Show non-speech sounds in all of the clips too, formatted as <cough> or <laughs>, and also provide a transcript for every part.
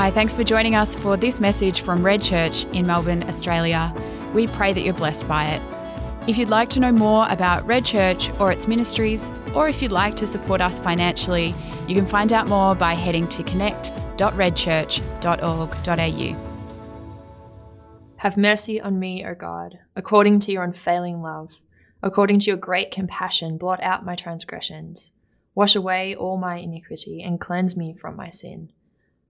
Hi, thanks for joining us for this message from Red Church in Melbourne, Australia. We pray that you're blessed by it. If you'd like to know more about Red Church or its ministries, or if you'd like to support us financially, you can find out more by heading to connect.redchurch.org.au. Have mercy on me, O God, according to your unfailing love. According to your great compassion, blot out my transgressions. Wash away all my iniquity and cleanse me from my sin.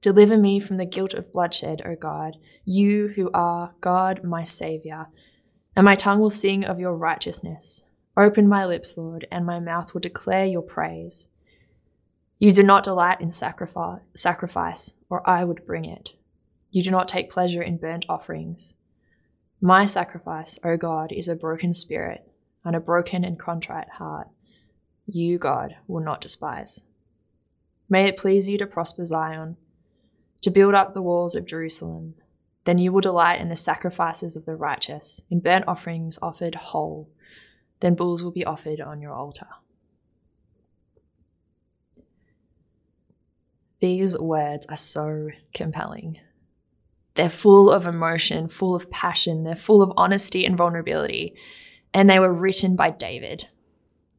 Deliver me from the guilt of bloodshed, O God, you who are God, my Saviour, and my tongue will sing of your righteousness. Open my lips, Lord, and my mouth will declare your praise. You do not delight in sacrifice, or I would bring it. You do not take pleasure in burnt offerings. My sacrifice, O God, is a broken spirit and a broken and contrite heart. You, God, will not despise. May it please you to prosper Zion to build up the walls of Jerusalem. Then you will delight in the sacrifices of the righteous, in burnt offerings offered whole. Then bulls will be offered on your altar. These words are so compelling. They're full of emotion, full of passion, they're full of honesty and vulnerability. And they were written by David,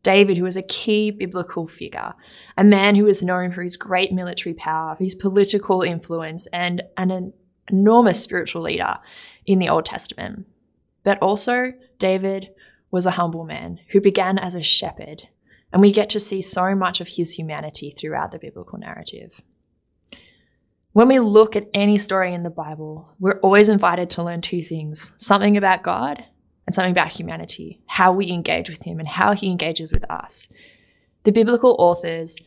David, who was a key biblical figure, a man who was known for his great military power, his political influence, and an enormous spiritual leader in the Old Testament. But also, David was a humble man who began as a shepherd, and we get to see so much of his humanity throughout the biblical narrative. When we look at any story in the Bible, we're always invited to learn two things something about God and something about humanity, how we engage with him and how he engages with us. The biblical authors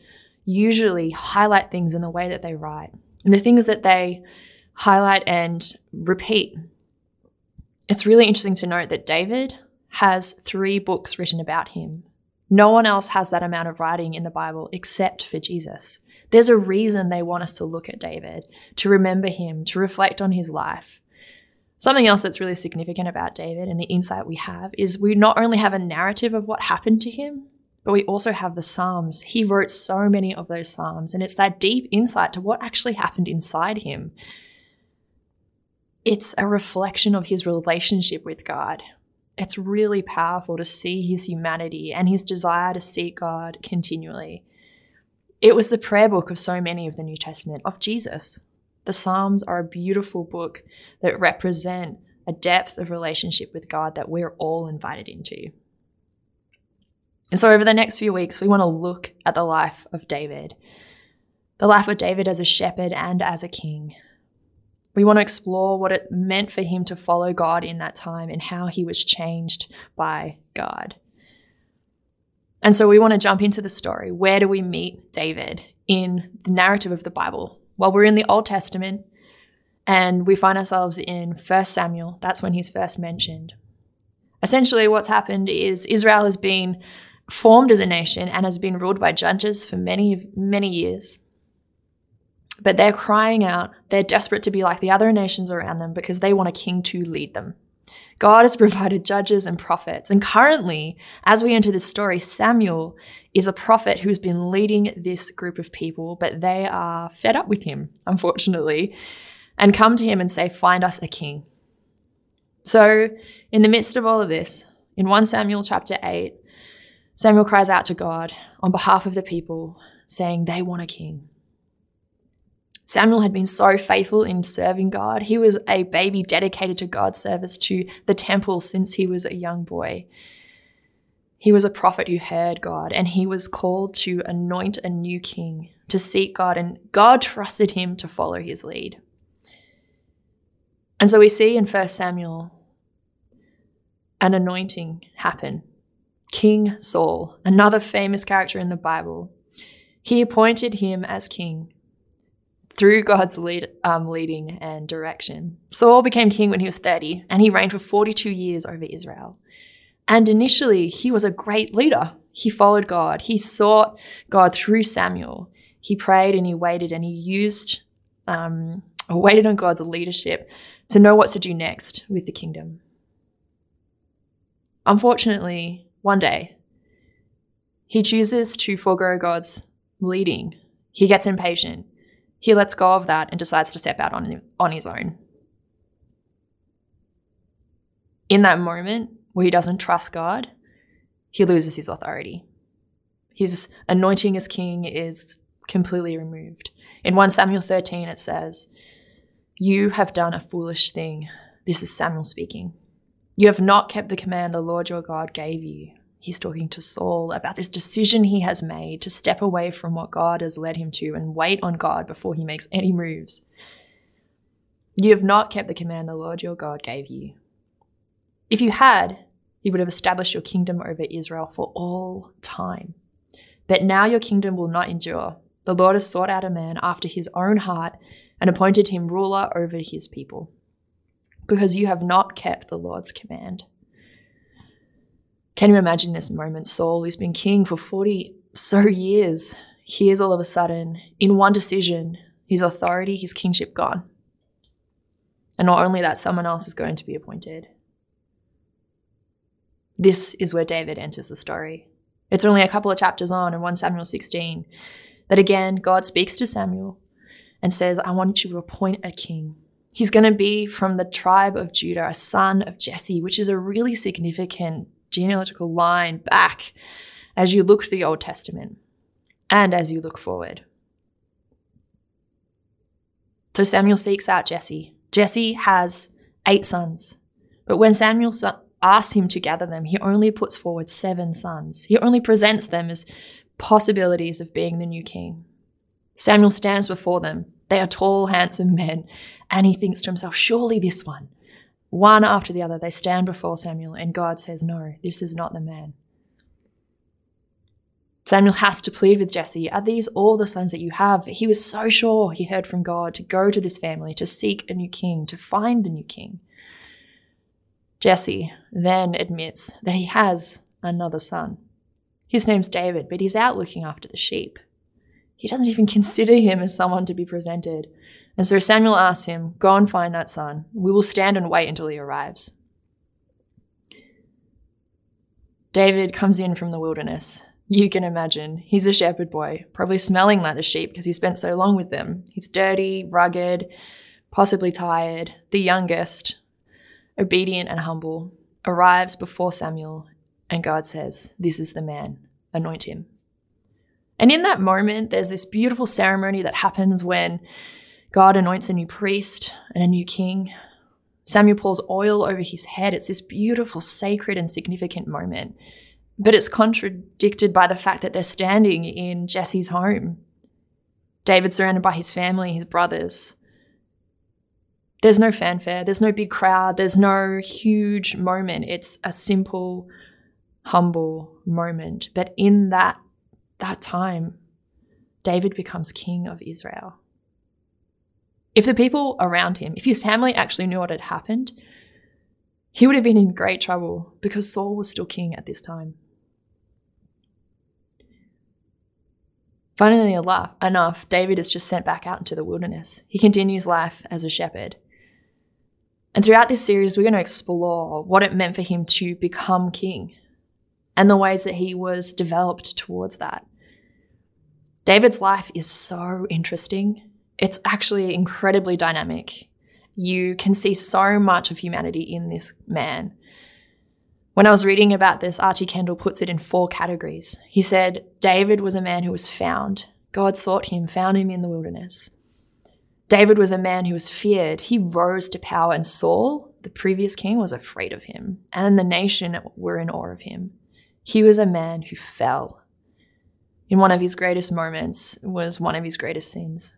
usually highlight things in the way that they write, and the things that they highlight and repeat. It's really interesting to note that David has three books written about him. No one else has that amount of writing in the Bible except for Jesus. There's a reason they want us to look at David, to remember him, to reflect on his life. Something else that's really significant about David and the insight we have is we not only have a narrative of what happened to him, but we also have the Psalms. He wrote so many of those Psalms, and it's that deep insight to what actually happened inside him. It's a reflection of his relationship with God. It's really powerful to see his humanity and his desire to seek God continually. It was the prayer book of so many of the New Testament, of Jesus. The Psalms are a beautiful book that represent a depth of relationship with God that we're all invited into. And so, over the next few weeks, we want to look at the life of David, the life of David as a shepherd and as a king. We want to explore what it meant for him to follow God in that time and how he was changed by God. And so, we want to jump into the story. Where do we meet David in the narrative of the Bible? Well, we're in the Old Testament and we find ourselves in 1 Samuel. That's when he's first mentioned. Essentially, what's happened is Israel has been formed as a nation and has been ruled by judges for many, many years. But they're crying out, they're desperate to be like the other nations around them because they want a king to lead them. God has provided judges and prophets. And currently, as we enter this story, Samuel is a prophet who's been leading this group of people, but they are fed up with him, unfortunately, and come to him and say, Find us a king. So, in the midst of all of this, in 1 Samuel chapter 8, Samuel cries out to God on behalf of the people, saying they want a king. Samuel had been so faithful in serving God. He was a baby dedicated to God's service to the temple since he was a young boy. He was a prophet who heard God, and he was called to anoint a new king, to seek God, and God trusted him to follow his lead. And so we see in 1 Samuel an anointing happen. King Saul, another famous character in the Bible, he appointed him as king through God's lead, um, leading and direction. Saul became king when he was 30, and he reigned for 42 years over Israel. And initially, he was a great leader. He followed God. He sought God through Samuel. He prayed and he waited and he used, um, waited on God's leadership to know what to do next with the kingdom. Unfortunately, one day, he chooses to forego God's leading. He gets impatient. He lets go of that and decides to step out on, on his own. In that moment where he doesn't trust God, he loses his authority. His anointing as king is completely removed. In 1 Samuel 13, it says, You have done a foolish thing. This is Samuel speaking. You have not kept the command the Lord your God gave you. He's talking to Saul about this decision he has made to step away from what God has led him to and wait on God before he makes any moves. You have not kept the command the Lord your God gave you. If you had, he would have established your kingdom over Israel for all time. But now your kingdom will not endure. The Lord has sought out a man after his own heart and appointed him ruler over his people because you have not kept the Lord's command. Can you imagine this moment? Saul, who's been king for 40 so years, hears all of a sudden, in one decision, his authority, his kingship gone. And not only that, someone else is going to be appointed. This is where David enters the story. It's only a couple of chapters on in 1 Samuel 16 that again, God speaks to Samuel and says, I want you to appoint a king He's going to be from the tribe of Judah, a son of Jesse, which is a really significant genealogical line back as you look to the Old Testament and as you look forward. So Samuel seeks out Jesse. Jesse has eight sons, but when Samuel asks him to gather them, he only puts forward seven sons. He only presents them as possibilities of being the new king. Samuel stands before them they are tall, handsome men. And he thinks to himself, surely this one. One after the other, they stand before Samuel, and God says, No, this is not the man. Samuel has to plead with Jesse, Are these all the sons that you have? He was so sure he heard from God to go to this family, to seek a new king, to find the new king. Jesse then admits that he has another son. His name's David, but he's out looking after the sheep. He doesn't even consider him as someone to be presented. And so Samuel asks him, Go and find that son. We will stand and wait until he arrives. David comes in from the wilderness. You can imagine. He's a shepherd boy, probably smelling like a sheep because he spent so long with them. He's dirty, rugged, possibly tired. The youngest, obedient and humble, arrives before Samuel, and God says, This is the man, anoint him. And in that moment, there's this beautiful ceremony that happens when God anoints a new priest and a new king. Samuel pours oil over his head. It's this beautiful, sacred, and significant moment. But it's contradicted by the fact that they're standing in Jesse's home. David's surrounded by his family, his brothers. There's no fanfare, there's no big crowd, there's no huge moment. It's a simple, humble moment. But in that that time, David becomes king of Israel. If the people around him, if his family actually knew what had happened, he would have been in great trouble because Saul was still king at this time. Funnily enough, David is just sent back out into the wilderness. He continues life as a shepherd. And throughout this series, we're going to explore what it meant for him to become king and the ways that he was developed towards that. David's life is so interesting. It's actually incredibly dynamic. You can see so much of humanity in this man. When I was reading about this, R.T. Kendall puts it in four categories. He said, David was a man who was found. God sought him, found him in the wilderness. David was a man who was feared. He rose to power, and Saul, the previous king, was afraid of him, and the nation were in awe of him. He was a man who fell. In one of his greatest moments was one of his greatest sins,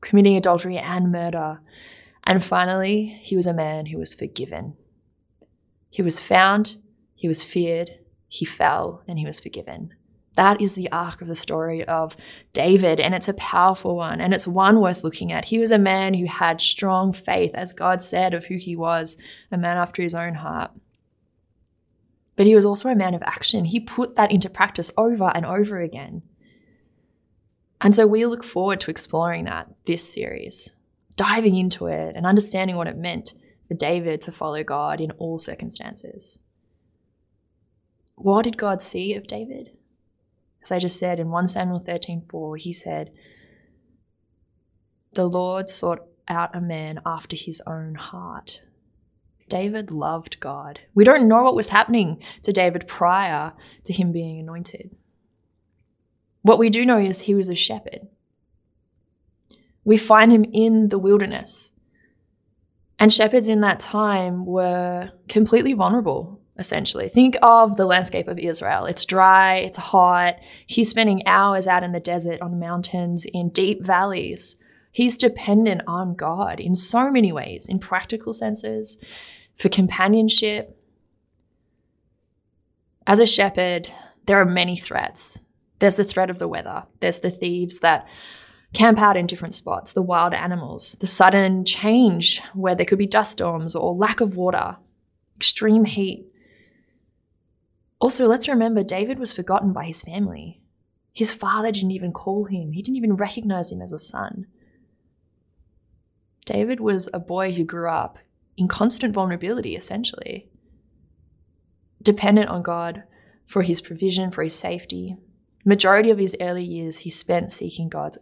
committing adultery and murder. And finally, he was a man who was forgiven. He was found, he was feared, he fell, and he was forgiven. That is the arc of the story of David, and it's a powerful one, and it's one worth looking at. He was a man who had strong faith, as God said of who he was, a man after his own heart. But he was also a man of action. He put that into practice over and over again. And so we look forward to exploring that this series, diving into it and understanding what it meant for David to follow God in all circumstances. What did God see of David? As I just said in 1 Samuel 13:4, he said, "The Lord sought out a man after his own heart." David loved God. We don't know what was happening to David prior to him being anointed. What we do know is he was a shepherd. We find him in the wilderness. And shepherds in that time were completely vulnerable essentially. Think of the landscape of Israel. It's dry, it's hot. He's spending hours out in the desert, on mountains, in deep valleys. He's dependent on God in so many ways, in practical senses, for companionship. As a shepherd, there are many threats. There's the threat of the weather, there's the thieves that camp out in different spots, the wild animals, the sudden change where there could be dust storms or lack of water, extreme heat, also, let's remember David was forgotten by his family. His father didn't even call him, he didn't even recognize him as a son. David was a boy who grew up in constant vulnerability, essentially, dependent on God for his provision, for his safety. Majority of his early years he spent seeking God's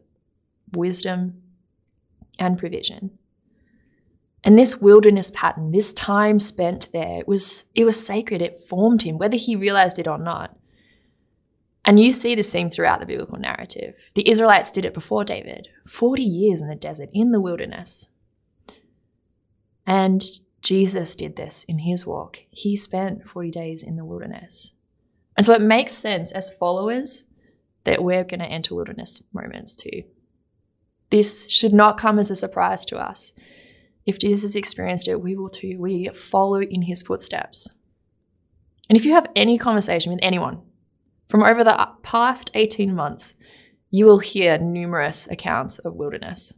wisdom and provision. And this wilderness pattern, this time spent there, it was, it was sacred. It formed him, whether he realized it or not. And you see this theme throughout the biblical narrative. The Israelites did it before David 40 years in the desert, in the wilderness. And Jesus did this in his walk. He spent 40 days in the wilderness. And so it makes sense as followers that we're going to enter wilderness moments too. This should not come as a surprise to us. If Jesus experienced it, we will too. We follow in his footsteps. And if you have any conversation with anyone from over the past 18 months, you will hear numerous accounts of wilderness.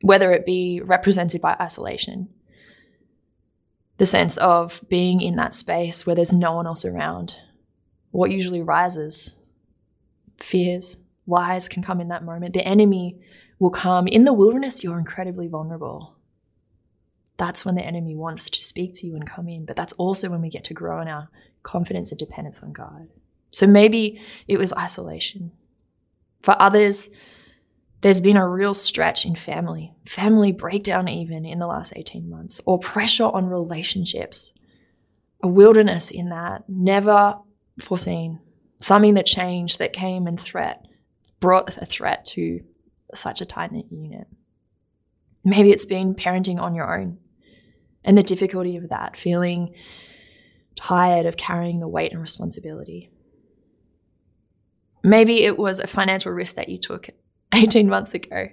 Whether it be represented by isolation, the sense of being in that space where there's no one else around, what usually rises, fears, lies can come in that moment. The enemy will come. In the wilderness, you're incredibly vulnerable. That's when the enemy wants to speak to you and come in. But that's also when we get to grow in our confidence and dependence on God. So maybe it was isolation. For others, there's been a real stretch in family, family breakdown, even in the last 18 months, or pressure on relationships, a wilderness in that, never foreseen, something that changed, that came and threat, brought a threat to such a tight knit unit. Maybe it's been parenting on your own and the difficulty of that, feeling tired of carrying the weight and responsibility. Maybe it was a financial risk that you took <laughs> 18 months ago.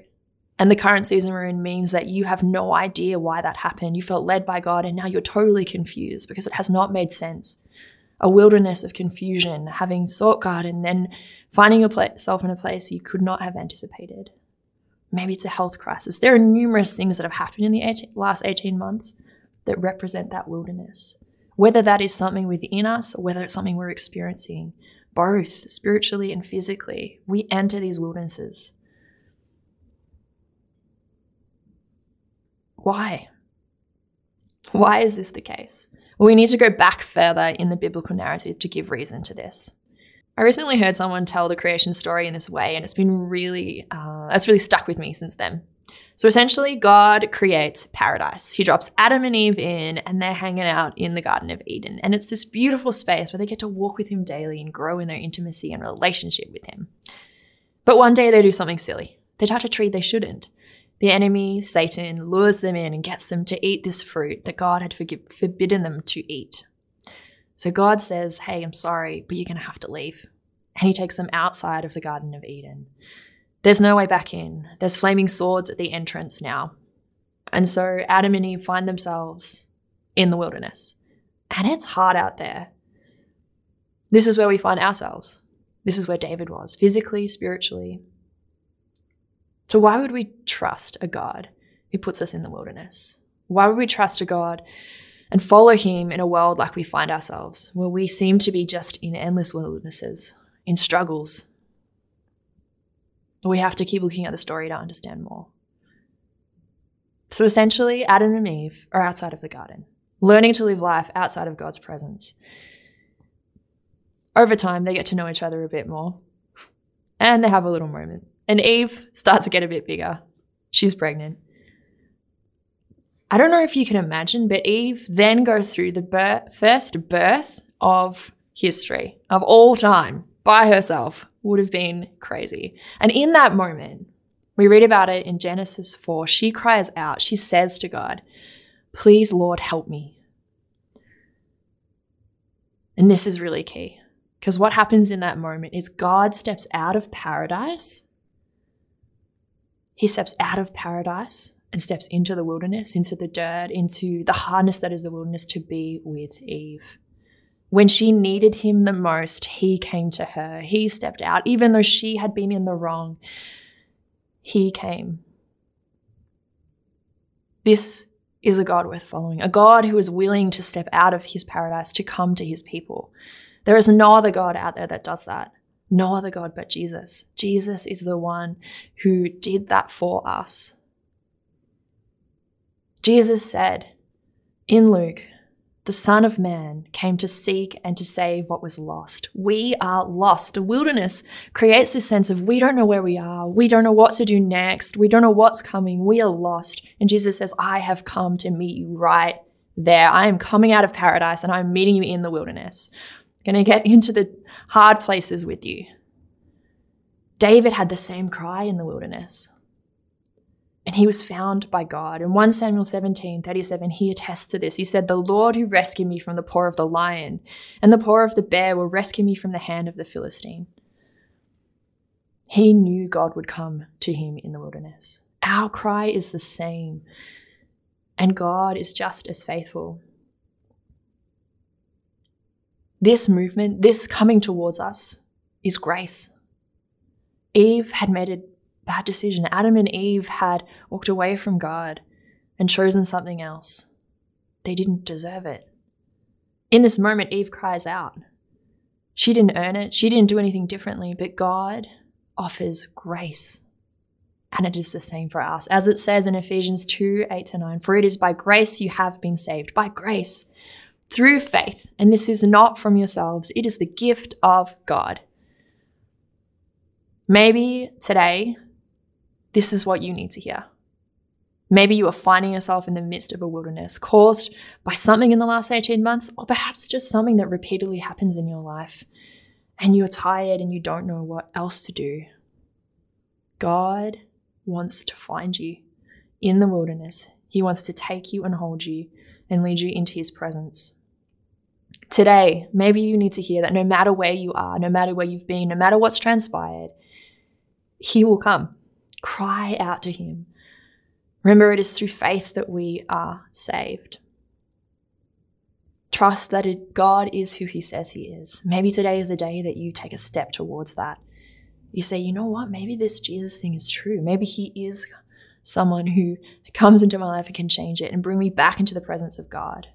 And the current season we're in means that you have no idea why that happened. You felt led by God, and now you're totally confused because it has not made sense. A wilderness of confusion, having sought God and then finding yourself in a place you could not have anticipated. Maybe it's a health crisis. There are numerous things that have happened in the 18, last 18 months that represent that wilderness. Whether that is something within us or whether it's something we're experiencing, both spiritually and physically, we enter these wildernesses. Why? Why is this the case? Well, we need to go back further in the biblical narrative to give reason to this. I recently heard someone tell the creation story in this way, and it's been really, uh, really stuck with me since then. So essentially, God creates paradise. He drops Adam and Eve in, and they're hanging out in the Garden of Eden. And it's this beautiful space where they get to walk with Him daily and grow in their intimacy and relationship with Him. But one day they do something silly. They touch a tree they shouldn't. The enemy, Satan, lures them in and gets them to eat this fruit that God had forbidden them to eat. So God says, Hey, I'm sorry, but you're going to have to leave. And he takes them outside of the Garden of Eden. There's no way back in. There's flaming swords at the entrance now. And so Adam and Eve find themselves in the wilderness. And it's hard out there. This is where we find ourselves. This is where David was, physically, spiritually. So, why would we trust a God who puts us in the wilderness? Why would we trust a God and follow him in a world like we find ourselves, where we seem to be just in endless wildernesses, in struggles? We have to keep looking at the story to understand more. So essentially, Adam and Eve are outside of the garden, learning to live life outside of God's presence. Over time, they get to know each other a bit more and they have a little moment. And Eve starts to get a bit bigger. She's pregnant. I don't know if you can imagine, but Eve then goes through the first birth of history, of all time, by herself. Would have been crazy. And in that moment, we read about it in Genesis 4. She cries out, she says to God, Please, Lord, help me. And this is really key because what happens in that moment is God steps out of paradise. He steps out of paradise and steps into the wilderness, into the dirt, into the hardness that is the wilderness to be with Eve. When she needed him the most, he came to her. He stepped out, even though she had been in the wrong he came. This is a God worth following, a God who is willing to step out of his paradise to come to his people. There is no other God out there that does that. No other God but Jesus. Jesus is the one who did that for us. Jesus said in Luke the Son of Man came to seek and to save what was lost. We are lost. The wilderness creates this sense of we don't know where we are. We don't know what to do next. We don't know what's coming. We are lost. And Jesus says, I have come to meet you right there. I am coming out of paradise and I'm meeting you in the wilderness. Going to get <laughs> into the hard places with you. David had the same cry in the wilderness and he was found by God. In 1 Samuel 17, 37, he attests to this. He said, The Lord who rescued me from the paw of the lion and the paw of the bear will rescue me from the hand of the Philistine. He knew God would come to him in the wilderness. Our cry is the same, and God is just as faithful. This movement, this coming towards us, is grace. Eve had made a bad decision. Adam and Eve had walked away from God and chosen something else. They didn't deserve it. In this moment, Eve cries out. She didn't earn it, she didn't do anything differently, but God offers grace. And it is the same for us. As it says in Ephesians 2 8 to 9, for it is by grace you have been saved, by grace, through faith. And this is not from yourselves, it is the gift of God. Maybe today this is what you need to hear. Maybe you are finding yourself in the midst of a wilderness caused by something in the last 18 months, or perhaps just something that repeatedly happens in your life, and you're tired and you don't know what else to do. God wants to find you in the wilderness. He wants to take you and hold you and lead you into His presence. Today, maybe you need to hear that no matter where you are, no matter where you've been, no matter what's transpired, He will come. Cry out to Him. Remember, it is through faith that we are saved. Trust that it, God is who He says He is. Maybe today is the day that you take a step towards that. You say, you know what? Maybe this Jesus thing is true. Maybe He is someone who comes into my life and can change it and bring me back into the presence of God.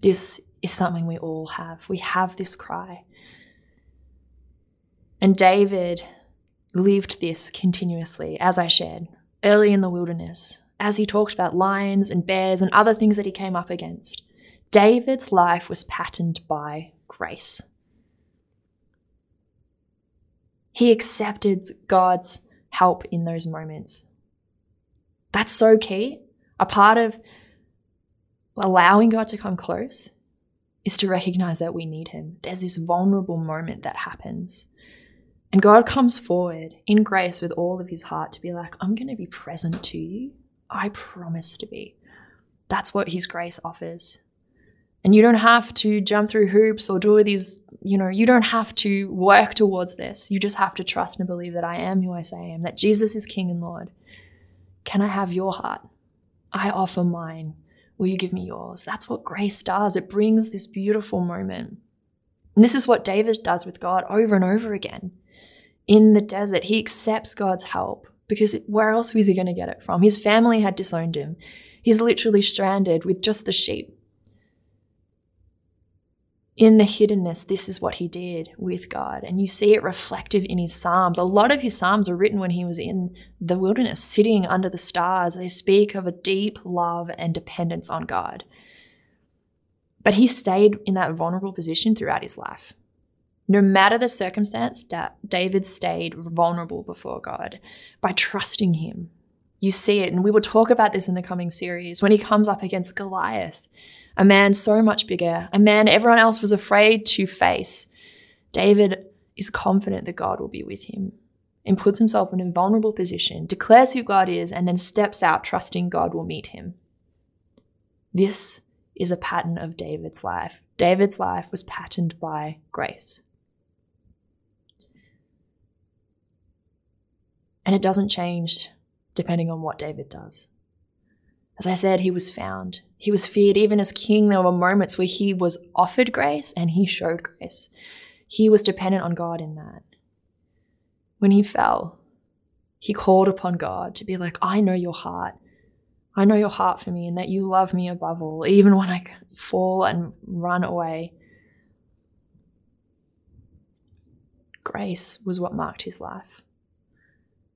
This is something we all have. We have this cry. And David lived this continuously, as I shared, early in the wilderness, as he talked about lions and bears and other things that he came up against. David's life was patterned by grace. He accepted God's help in those moments. That's so key. A part of allowing God to come close is to recognize that we need Him. There's this vulnerable moment that happens. And God comes forward in grace with all of His heart to be like, I'm going to be present to you. I promise to be. That's what His grace offers. And you don't have to jump through hoops or do these, you know, you don't have to work towards this. You just have to trust and believe that I am who I say I am, that Jesus is King and Lord. Can I have your heart? I offer mine. Will you give me yours? That's what grace does. It brings this beautiful moment. And this is what David does with God over and over again. In the desert, he accepts God's help because where else was he going to get it from? His family had disowned him. He's literally stranded with just the sheep in the hiddenness, this is what he did with God. And you see it reflective in his Psalms. A lot of his Psalms are written when he was in the wilderness, sitting under the stars. They speak of a deep love and dependence on God. But he stayed in that vulnerable position throughout his life. No matter the circumstance, David stayed vulnerable before God by trusting him. You see it, and we will talk about this in the coming series when he comes up against Goliath a man so much bigger, a man everyone else was afraid to face. David is confident that God will be with him and puts himself in a vulnerable position, declares who God is, and then steps out trusting God will meet him. This is a pattern of David's life. David's life was patterned by grace. And it doesn't change depending on what David does. As I said, he was found. He was feared even as king. There were moments where he was offered grace and he showed grace. He was dependent on God in that. When he fell, he called upon God to be like, I know your heart. I know your heart for me and that you love me above all, even when I fall and run away. Grace was what marked his life.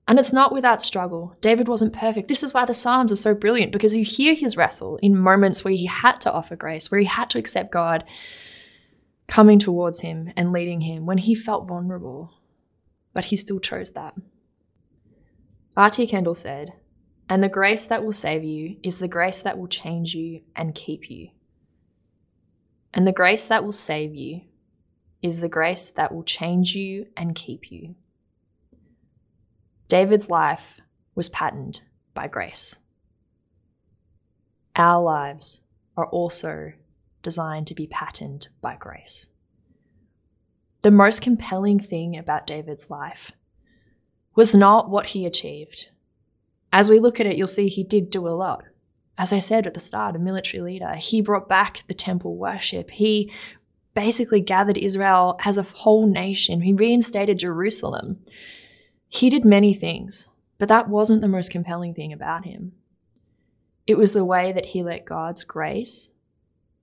And it's not without struggle. David wasn't perfect. This is why the Psalms are so brilliant because you hear his wrestle in moments where he had to offer grace, where he had to accept God coming towards him and leading him when he felt vulnerable. But he still chose that. R.T. Kendall said, And the grace that will save you is the grace that will change you and keep you. And the grace that will save you is the grace that will change you and keep you. David's life was patterned by grace. Our lives are also designed to be patterned by grace. The most compelling thing about David's life was not what he achieved. As we look at it, you'll see he did do a lot. As I said at the start, a military leader. He brought back the temple worship. He basically gathered Israel as a whole nation. He reinstated Jerusalem. He did many things, but that wasn't the most compelling thing about him. It was the way that he let God's grace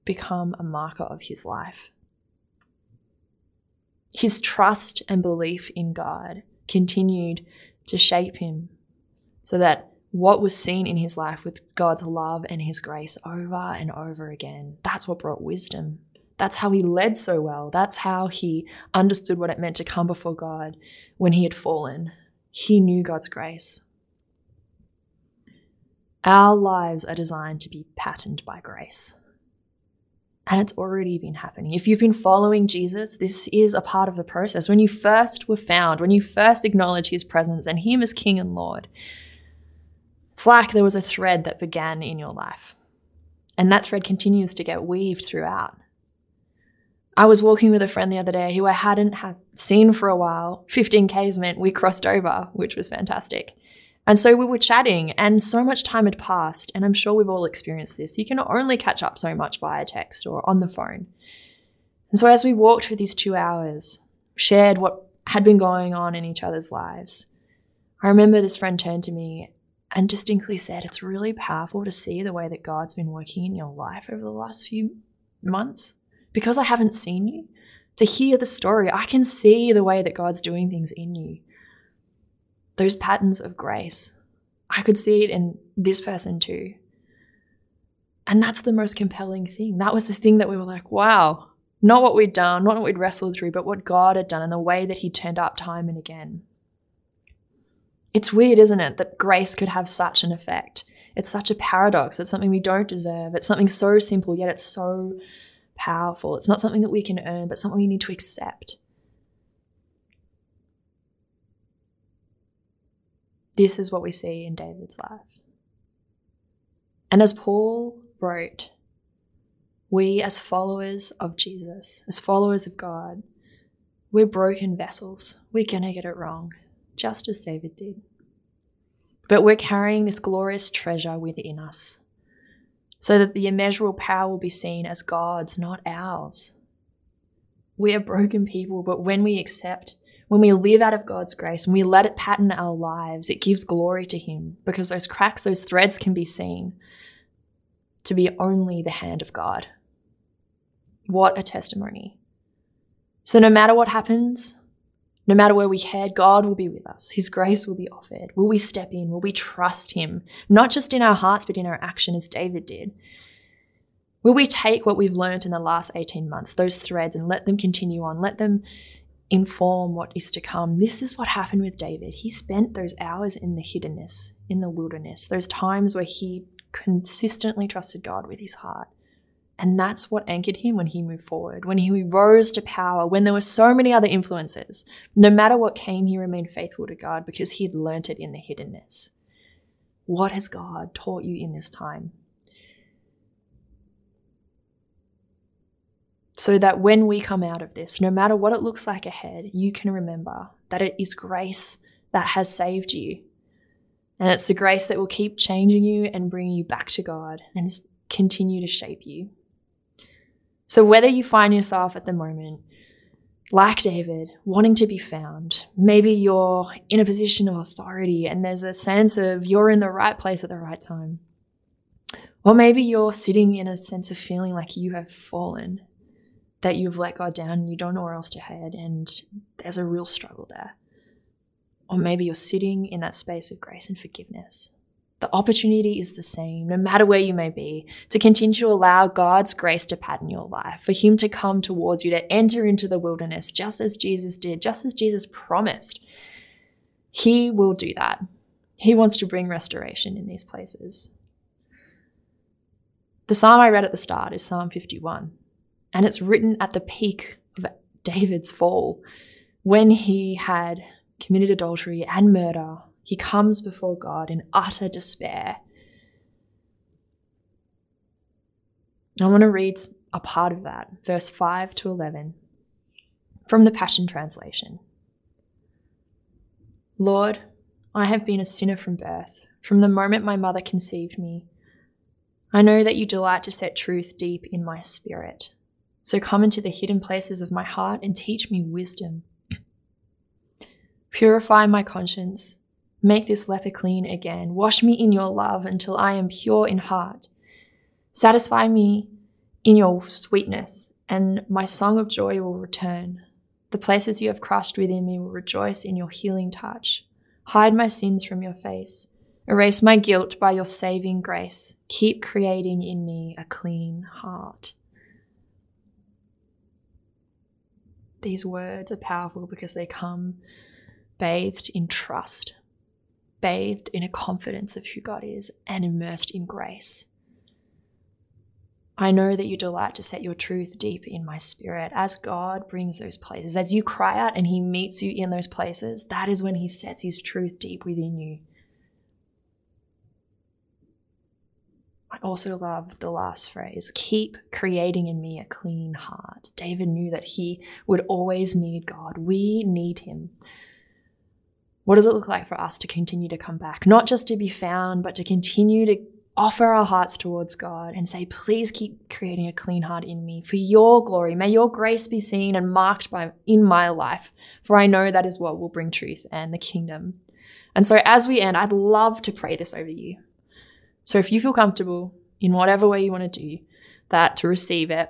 become a marker of his life. His trust and belief in God continued to shape him so that what was seen in his life with God's love and his grace over and over again, that's what brought wisdom. That's how he led so well. That's how he understood what it meant to come before God when he had fallen he knew God's grace. Our lives are designed to be patterned by grace. And it's already been happening. If you've been following Jesus, this is a part of the process. When you first were found, when you first acknowledged his presence and him as King and Lord, it's like there was a thread that began in your life. And that thread continues to get weaved throughout. I was walking with a friend the other day who I hadn't have seen for a while. 15Ks meant we crossed over, which was fantastic. And so we were chatting, and so much time had passed. And I'm sure we've all experienced this. You can only catch up so much via text or on the phone. And so as we walked for these two hours, shared what had been going on in each other's lives, I remember this friend turned to me and distinctly said, It's really powerful to see the way that God's been working in your life over the last few months because I haven't seen you, to hear the story, I can see the way that God's doing things in you. Those patterns of grace. I could see it in this person too. And that's the most compelling thing. That was the thing that we were like, wow, not what we'd done, not what we'd wrestled through, but what God had done and the way that He turned up time and again. It's weird, isn't it, that grace could have such an effect? It's such a paradox. It's something we don't deserve. It's something so simple, yet it's so powerful. It's not something that we can earn, but something we need to accept. This is what we see in David's life. And as Paul wrote, we as followers of Jesus, as followers of God, we're broken vessels. We're going to get it wrong, just as David did. But we're carrying this glorious treasure within us so that the immeasurable power will be seen as God's, not ours. We are broken people, but when we accept, when we live out of God's grace and we let it pattern our lives, it gives glory to Him because those cracks, those threads can be seen to be only the hand of God. What a testimony. So, no matter what happens, no matter where we head, God will be with us. His grace will be offered. Will we step in? Will we trust Him? Not just in our hearts, but in our action, as David did. Will we take what we've learned in the last 18 months, those threads, and let them continue on? Let them inform what is to come. This is what happened with David. He spent those hours in the hiddenness, in the wilderness, those times where he consistently trusted God with his heart. And that's what anchored him when he moved forward, when he rose to power, when there were so many other influences. No matter what came, he remained faithful to God because he had learnt it in the hiddenness. What has God taught you in this time? So that when we come out of this, no matter what it looks like ahead, you can remember that it is grace that has saved you. And it's the grace that will keep changing you and bringing you back to God and continue to shape you. So, whether you find yourself at the moment, like David, wanting to be found, maybe you're in a position of authority and there's a sense of you're in the right place at the right time. Or maybe you're sitting in a sense of feeling like you have fallen, that you've let God down and you don't know where else to head, and there's a real struggle there. Or maybe you're sitting in that space of grace and forgiveness. The opportunity is the same, no matter where you may be, to continue to allow God's grace to pattern your life, for Him to come towards you, to enter into the wilderness, just as Jesus did, just as Jesus promised. He will do that. He wants to bring restoration in these places. The psalm I read at the start is Psalm 51, and it's written at the peak of David's fall when he had committed adultery and murder he comes before God in utter despair. I want to read a part of that, verse 5 to 11, from the Passion Translation. Lord, I have been a sinner from birth, from the moment my mother conceived me. I know that you delight to set truth deep in my spirit. So come into the hidden places of my heart and teach me wisdom. Purify my conscience Make this leper clean again. Wash me in your love until I am pure in heart. Satisfy me in your sweetness, and my song of joy will return. The places you have crushed within me will rejoice in your healing touch. Hide my sins from your face. Erase my guilt by your saving grace. Keep creating in me a clean heart. These words are powerful because they come bathed in trust bathed in a confidence of who God is and immersed in grace. I know that you delight to set your truth deep in my spirit. As God brings those places, as you cry out and He meets you in those places, that is when He sets His truth deep within you. I also love the last phrase keep creating in me a clean heart. David knew that he would always need God. We need Him. What does it look like for us to continue to come back? Not just to be found, but to continue to offer our hearts towards God and say, please keep creating a clean heart in me for your glory. May your grace be seen and marked by in my life, for I know that is what will bring truth and the kingdom. And so as we end, I'd love to pray this over you. So if you feel comfortable in whatever way you want to do that to receive it,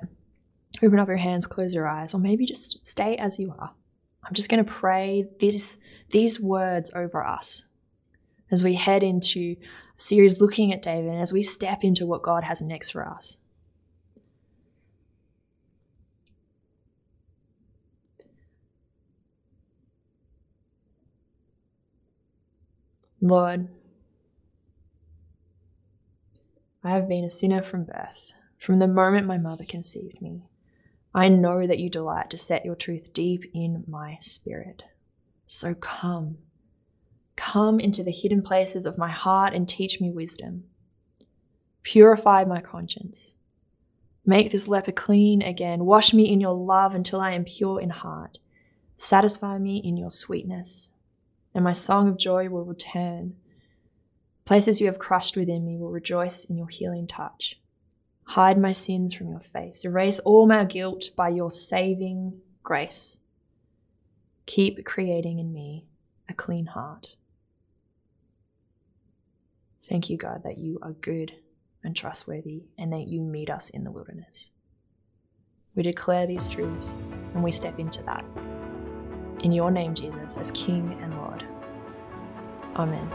open up your hands, close your eyes, or maybe just stay as you are. I'm just going to pray this, these words over us as we head into a series looking at David and as we step into what God has next for us. Lord, I have been a sinner from birth, from the moment my mother conceived me. I know that you delight to set your truth deep in my spirit. So come, come into the hidden places of my heart and teach me wisdom. Purify my conscience. Make this leper clean again. Wash me in your love until I am pure in heart. Satisfy me in your sweetness, and my song of joy will return. Places you have crushed within me will rejoice in your healing touch. Hide my sins from your face. Erase all my guilt by your saving grace. Keep creating in me a clean heart. Thank you, God, that you are good and trustworthy and that you meet us in the wilderness. We declare these truths and we step into that. In your name, Jesus, as King and Lord. Amen.